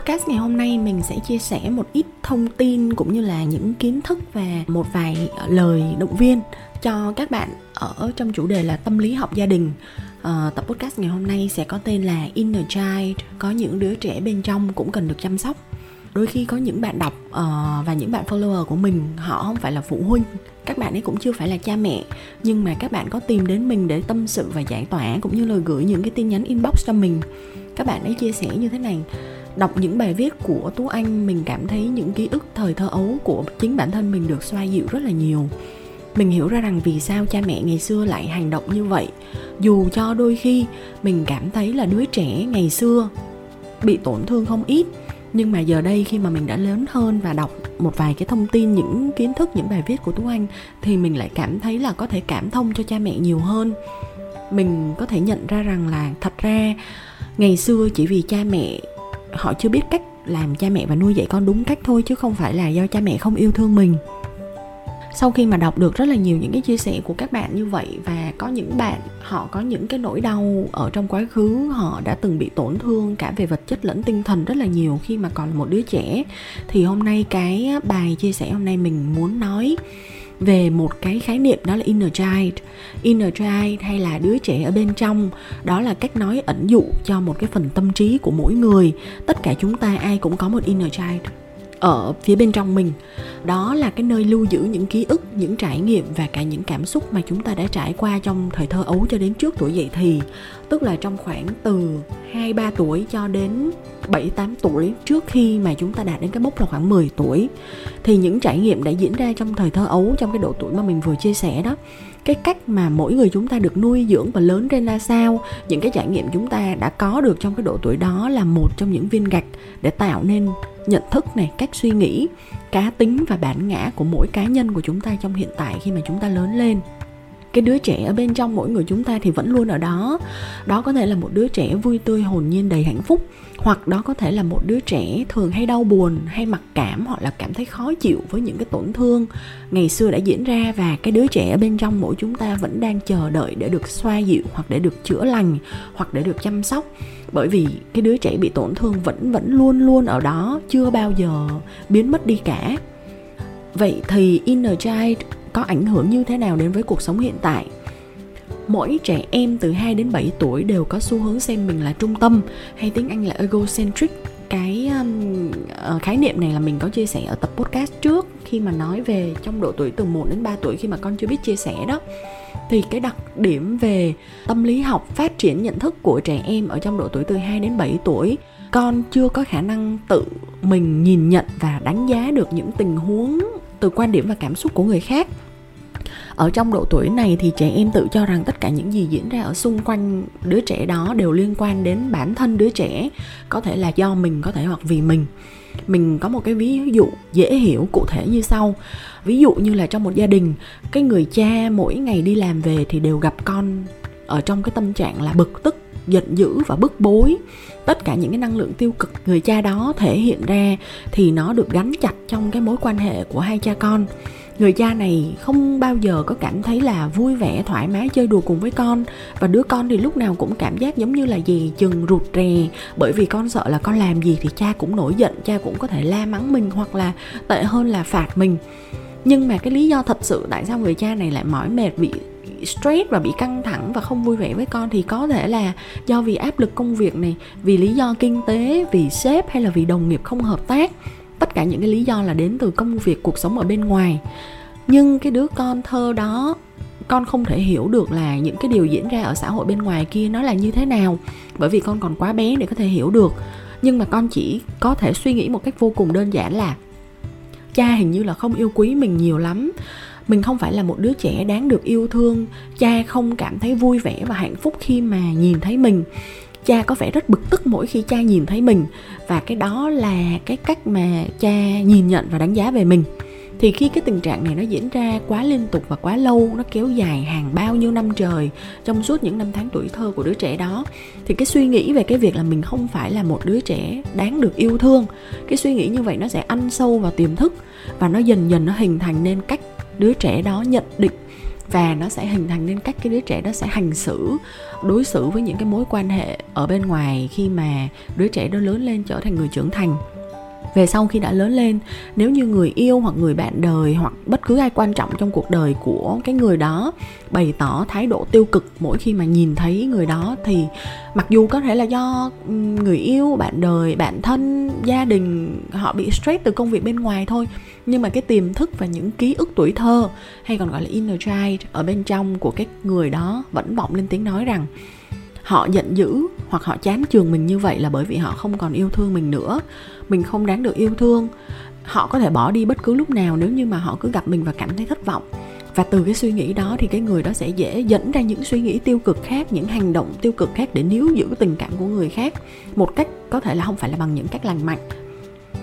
Podcast ngày hôm nay mình sẽ chia sẻ một ít thông tin cũng như là những kiến thức và một vài lời động viên cho các bạn ở trong chủ đề là tâm lý học gia đình. Uh, tập podcast ngày hôm nay sẽ có tên là Inner Child có những đứa trẻ bên trong cũng cần được chăm sóc. Đôi khi có những bạn đọc uh, và những bạn follower của mình họ không phải là phụ huynh các bạn ấy cũng chưa phải là cha mẹ nhưng mà các bạn có tìm đến mình để tâm sự và giải tỏa cũng như là gửi những cái tin nhắn inbox cho mình. Các bạn ấy chia sẻ như thế này đọc những bài viết của tú anh, mình cảm thấy những ký ức thời thơ ấu của chính bản thân mình được xoa dịu rất là nhiều. Mình hiểu ra rằng vì sao cha mẹ ngày xưa lại hành động như vậy. Dù cho đôi khi mình cảm thấy là đứa trẻ ngày xưa bị tổn thương không ít, nhưng mà giờ đây khi mà mình đã lớn hơn và đọc một vài cái thông tin, những kiến thức, những bài viết của tú anh, thì mình lại cảm thấy là có thể cảm thông cho cha mẹ nhiều hơn. Mình có thể nhận ra rằng là thật ra, ngày xưa chỉ vì cha mẹ họ chưa biết cách làm cha mẹ và nuôi dạy con đúng cách thôi, chứ không phải là do cha mẹ không yêu thương mình. Sau khi mà đọc được rất là nhiều những cái chia sẻ của các bạn như vậy, và có những bạn, họ có những cái nỗi đau ở trong quá khứ, họ đã từng bị tổn thương cả về vật chất lẫn tinh thần rất là nhiều khi mà còn một đứa trẻ, thì hôm nay cái bài chia sẻ hôm nay mình muốn nói về một cái khái niệm đó là inner child. Inner child hay là đứa trẻ ở bên trong, đó là cách nói ẩn dụ cho một cái phần tâm trí của mỗi người. Tất cả chúng ta ai cũng có một inner child ở phía bên trong mình. Đó là cái nơi lưu giữ những ký ức, những trải nghiệm và cả những cảm xúc mà chúng ta đã trải qua trong thời thơ ấu cho đến trước tuổi dậy thì. Tức là trong khoảng từ 2 3 tuổi cho đến 7 8 tuổi trước khi mà chúng ta đạt đến cái mốc là khoảng 10 tuổi, thì những trải nghiệm đã diễn ra trong thời thơ ấu, trong cái độ tuổi mà mình vừa chia sẻ đó. Cái cách mà mỗi người chúng ta được nuôi dưỡng và lớn lên ra sao, những cái trải nghiệm chúng ta đã có được trong cái độ tuổi đó là một trong những viên gạch để tạo nên nhận thức này, cách suy nghĩ, cá tính và bản ngã của mỗi cá nhân của chúng ta trong hiện tại khi mà chúng ta lớn lên cái đứa trẻ ở bên trong mỗi người chúng ta thì vẫn luôn ở đó. Đó có thể là một đứa trẻ vui tươi, hồn nhiên, đầy hạnh phúc. Hoặc đó có thể là một đứa trẻ thường hay đau buồn, hay mặc cảm, hoặc là cảm thấy khó chịu với những cái tổn thương ngày xưa đã diễn ra. Và cái đứa trẻ ở bên trong mỗi chúng ta vẫn đang chờ đợi để được xoa dịu, hoặc để được chữa lành, hoặc để được chăm sóc. Bởi vì cái đứa trẻ bị tổn thương vẫn vẫn luôn luôn ở đó, chưa bao giờ biến mất đi cả. Vậy thì inner child có ảnh hưởng như thế nào đến với cuộc sống hiện tại? Mỗi trẻ em từ 2 đến 7 tuổi đều có xu hướng xem mình là trung tâm hay tiếng Anh là egocentric. Cái um, ờ, khái niệm này là mình có chia sẻ ở tập podcast trước khi mà nói về trong độ tuổi từ 1 đến 3 tuổi khi mà con chưa biết chia sẻ đó. Thì cái đặc điểm về tâm lý học phát triển nhận thức của trẻ em ở trong độ tuổi từ 2 đến 7 tuổi con chưa có khả năng tự mình nhìn nhận và đánh giá được những tình huống từ quan điểm và cảm xúc của người khác. Ở trong độ tuổi này thì trẻ em tự cho rằng tất cả những gì diễn ra ở xung quanh đứa trẻ đó đều liên quan đến bản thân đứa trẻ, có thể là do mình, có thể hoặc vì mình. Mình có một cái ví dụ dễ hiểu cụ thể như sau. Ví dụ như là trong một gia đình, cái người cha mỗi ngày đi làm về thì đều gặp con ở trong cái tâm trạng là bực tức giận dữ và bức bối. Tất cả những cái năng lượng tiêu cực người cha đó thể hiện ra thì nó được gắn chặt trong cái mối quan hệ của hai cha con. Người cha này không bao giờ có cảm thấy là vui vẻ, thoải mái, chơi đùa cùng với con. Và đứa con thì lúc nào cũng cảm giác giống như là gì, chừng rụt rè. Bởi vì con sợ là con làm gì thì cha cũng nổi giận, cha cũng có thể la mắng mình hoặc là tệ hơn là phạt mình. Nhưng mà cái lý do thật sự tại sao người cha này lại mỏi mệt, bị stress và bị căng thẳng và không vui vẻ với con thì có thể là do vì áp lực công việc này, vì lý do kinh tế, vì sếp hay là vì đồng nghiệp không hợp tác. Tất cả những cái lý do là đến từ công việc, cuộc sống ở bên ngoài. Nhưng cái đứa con thơ đó, con không thể hiểu được là những cái điều diễn ra ở xã hội bên ngoài kia nó là như thế nào, bởi vì con còn quá bé để có thể hiểu được. Nhưng mà con chỉ có thể suy nghĩ một cách vô cùng đơn giản là, cha hình như là không yêu quý mình nhiều lắm mình không phải là một đứa trẻ đáng được yêu thương. Cha không cảm thấy vui vẻ và hạnh phúc khi mà nhìn thấy mình. Cha có vẻ rất bực tức mỗi khi cha nhìn thấy mình. Và cái đó là cái cách mà cha nhìn nhận và đánh giá về mình. Thì khi cái tình trạng này nó diễn ra quá liên tục và quá lâu, nó kéo dài hàng bao nhiêu năm trời, trong suốt những năm tháng tuổi thơ của đứa trẻ đó, thì cái suy nghĩ về cái việc là mình không phải là một đứa trẻ đáng được yêu thương, cái suy nghĩ như vậy nó sẽ ăn sâu vào tiềm thức và nó dần dần nó hình thành nên cách đứa trẻ đó nhận định và nó sẽ hình thành nên cách cái đứa trẻ đó sẽ hành xử, đối xử với những cái mối quan hệ ở bên ngoài khi mà đứa trẻ đó lớn lên trở thành người trưởng thành về sau khi đã lớn lên, nếu như người yêu hoặc người bạn đời hoặc bất cứ ai quan trọng trong cuộc đời của cái người đó bày tỏ thái độ tiêu cực mỗi khi mà nhìn thấy người đó, thì mặc dù có thể là do người yêu, bạn đời, bạn thân, gia đình họ bị stress từ công việc bên ngoài thôi, nhưng mà cái tiềm thức và những ký ức tuổi thơ hay còn gọi là inner child ở bên trong của cái người đó vẫn vọng lên tiếng nói rằng họ giận dữ hoặc họ chán chường mình như vậy là bởi vì họ không còn yêu thương mình nữa. Mình không đáng được yêu thương. Họ có thể bỏ đi bất cứ lúc nào nếu như mà họ cứ gặp mình và cảm thấy thất vọng. Và từ cái suy nghĩ đó thì cái người đó sẽ dễ dẫn ra những suy nghĩ tiêu cực khác, những hành động tiêu cực khác để níu giữ tình cảm của người khác một cách có thể là không phải là bằng những cách lành mạnh.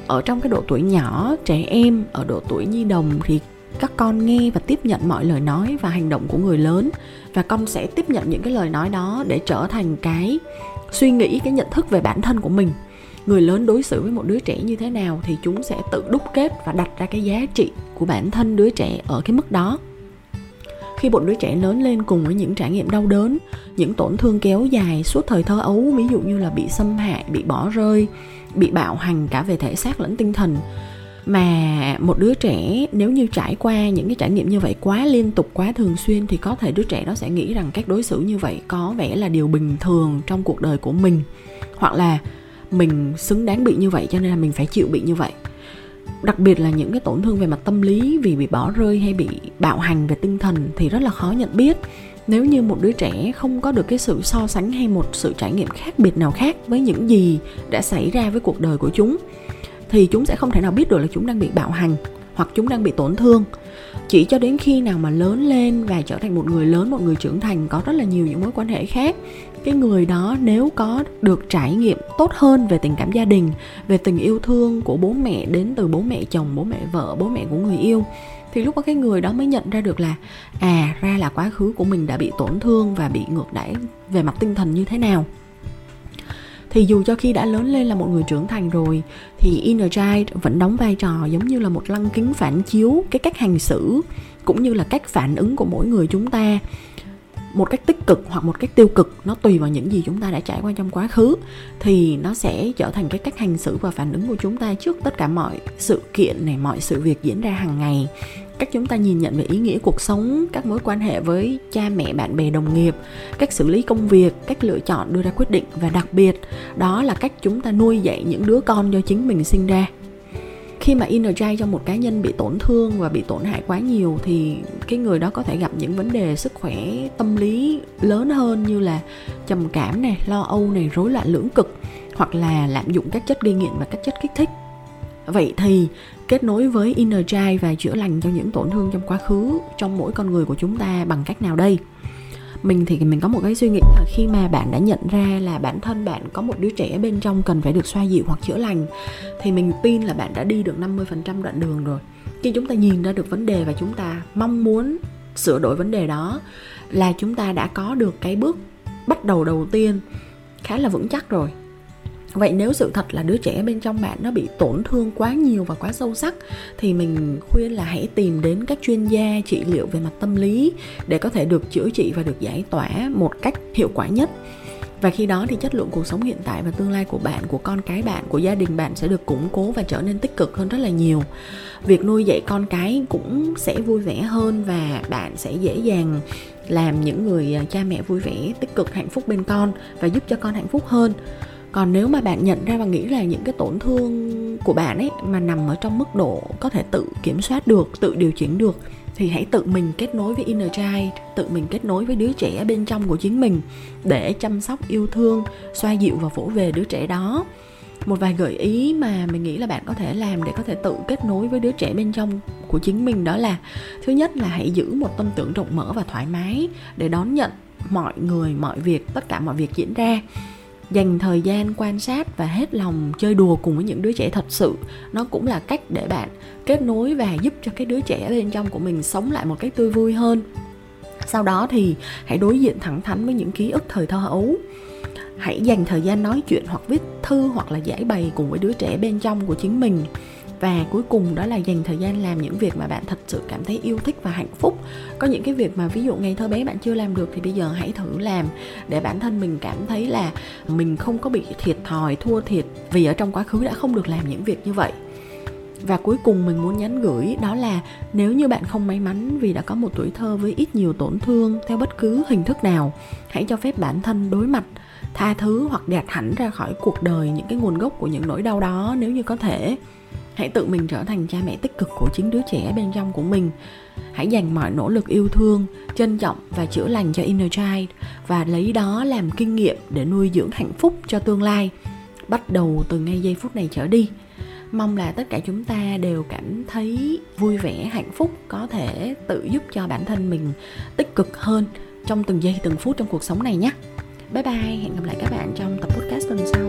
Ở trong cái độ tuổi nhỏ, trẻ em, ở độ tuổi nhi đồng thì các con nghe và tiếp nhận mọi lời nói và hành động của người lớn, và con sẽ tiếp nhận những cái lời nói đó để trở thành cái suy nghĩ, cái nhận thức về bản thân của mình. Người lớn đối xử với một đứa trẻ như thế nào thì chúng sẽ tự đúc kết và đặt ra cái giá trị của bản thân đứa trẻ ở cái mức đó. Khi một đứa trẻ lớn lên cùng với những trải nghiệm đau đớn, những tổn thương kéo dài suốt thời thơ ấu, ví dụ như là bị xâm hại, bị bỏ rơi, bị bạo hành cả về thể xác lẫn tinh thần mà một đứa trẻ, nếu như trải qua những cái trải nghiệm như vậy quá liên tục, quá thường xuyên, thì có thể đứa trẻ đó sẽ nghĩ rằng các đối xử như vậy có vẻ là điều bình thường trong cuộc đời của mình. Hoặc là mình xứng đáng bị như vậy, cho nên là mình phải chịu bị như vậy. Đặc biệt là những cái tổn thương về mặt tâm lý, vì bị bỏ rơi hay bị bạo hành về tinh thần thì rất là khó nhận biết. Nếu như một đứa trẻ không có được cái sự so sánh hay một sự trải nghiệm khác biệt nào khác với những gì đã xảy ra với cuộc đời của chúng thì chúng sẽ không thể nào biết được là chúng đang bị bạo hành hoặc chúng đang bị tổn thương. Chỉ cho đến khi nào mà lớn lên và trở thành một người lớn, một người trưởng thành có rất là nhiều những mối quan hệ khác, cái người đó nếu có được trải nghiệm tốt hơn về tình cảm gia đình, về tình yêu thương của bố mẹ đến từ bố mẹ chồng, bố mẹ vợ, bố mẹ của người yêu, thì lúc đó cái người đó mới nhận ra được là à ra là quá khứ của mình đã bị tổn thương và bị ngược đãi về mặt tinh thần như thế nào thì dù cho khi đã lớn lên là một người trưởng thành rồi, thì inner child vẫn đóng vai trò giống như là một lăng kính phản chiếu cái cách hành xử, cũng như là cách phản ứng của mỗi người chúng ta. Một cách tích cực hoặc một cách tiêu cực, nó tùy vào những gì chúng ta đã trải qua trong quá khứ, thì nó sẽ trở thành cái cách hành xử và phản ứng của chúng ta trước tất cả mọi sự kiện này, mọi sự việc diễn ra hàng ngày cách chúng ta nhìn nhận về ý nghĩa cuộc sống, các mối quan hệ với cha mẹ, bạn bè, đồng nghiệp, cách xử lý công việc, cách lựa chọn đưa ra quyết định và đặc biệt, đó là cách chúng ta nuôi dạy những đứa con do chính mình sinh ra. Khi mà inner child cho một cá nhân bị tổn thương và bị tổn hại quá nhiều thì cái người đó có thể gặp những vấn đề sức khỏe, tâm lý lớn hơn như là trầm cảm này lo âu này rối loạn lưỡng cực hoặc là lạm dụng các chất gây nghiện và các chất kích thích vậy thì, kết nối với inner child và chữa lành cho những tổn thương trong quá khứ, trong mỗi con người của chúng ta bằng cách nào đây? Mình thì mình có một cái suy nghĩ là khi mà bạn đã nhận ra là bản thân bạn có một đứa trẻ bên trong cần phải được xoa dịu hoặc chữa lành, thì mình tin là bạn đã đi được 50% đoạn đường rồi. Khi chúng ta nhìn ra được vấn đề và chúng ta mong muốn sửa đổi vấn đề đó, là chúng ta đã có được cái bước bắt đầu đầu tiên khá là vững chắc rồi vậy nếu sự thật là đứa trẻ bên trong bạn nó bị tổn thương quá nhiều và quá sâu sắc, thì mình khuyên là hãy tìm đến các chuyên gia trị liệu về mặt tâm lý để có thể được chữa trị và được giải tỏa một cách hiệu quả nhất. Và khi đó thì chất lượng cuộc sống hiện tại và tương lai của bạn, của con cái bạn, của gia đình bạn sẽ được củng cố và trở nên tích cực hơn rất là nhiều. Việc nuôi dạy con cái cũng sẽ vui vẻ hơn và bạn sẽ dễ dàng làm những người à, cha mẹ vui vẻ, tích cực, hạnh phúc bên con và giúp cho con hạnh phúc hơn còn nếu mà bạn nhận ra và nghĩ là những cái tổn thương của bạn ấy mà nằm ở trong mức độ có thể tự kiểm soát được, tự điều chỉnh được, thì hãy tự mình kết nối với inner child, tự mình kết nối với đứa trẻ bên trong của chính mình để chăm sóc, yêu thương, xoa dịu và vỗ về đứa trẻ đó. Một vài gợi ý mà mình nghĩ là bạn có thể làm để có thể tự kết nối với đứa trẻ bên trong của chính mình đó là, thứ nhất là hãy giữ một tâm tưởng rộng mở và thoải mái để đón nhận mọi người, mọi việc, tất cả mọi việc diễn ra dành thời gian quan sát và hết lòng chơi đùa cùng với những đứa trẻ thật sự. Nó cũng là cách để bạn kết nối và giúp cho cái đứa trẻ bên trong của mình sống lại một cách tươi vui hơn. Sau đó thì hãy đối diện thẳng thắn với những ký ức thời thơ ấu. Hãy dành thời gian nói chuyện hoặc viết thư hoặc là giải bày cùng với đứa trẻ bên trong của chính mình và cuối cùng đó là dành thời gian làm những việc mà bạn thật sự cảm thấy yêu thích và hạnh phúc. Có những cái việc mà ví dụ ngày thơ bé bạn chưa làm được thì bây giờ hãy thử làm. Để bản thân mình cảm thấy là mình không có bị thiệt thòi, thua thiệt vì ở trong quá khứ đã không được làm những việc như vậy. Và cuối cùng mình muốn nhắn gửi đó là nếu như bạn không may mắn vì đã có một tuổi thơ với ít nhiều tổn thương theo bất cứ hình thức nào, hãy cho phép bản thân đối mặt, tha thứ hoặc gạt hẳn ra khỏi cuộc đời những cái nguồn gốc của những nỗi đau đó nếu như có thể hãy tự mình trở thành cha mẹ tích cực của chính đứa trẻ bên trong của mình. Hãy dành mọi nỗ lực yêu thương, trân trọng và chữa lành cho inner child và lấy đó làm kinh nghiệm để nuôi dưỡng hạnh phúc cho tương lai. Bắt đầu từ ngay giây phút này trở đi. Mong là tất cả chúng ta đều cảm thấy vui vẻ, hạnh phúc, có thể tự giúp cho bản thân mình tích cực hơn trong từng giây, từng phút trong cuộc sống này nhé. Bye bye, hẹn gặp lại các bạn trong tập podcast tuần sau.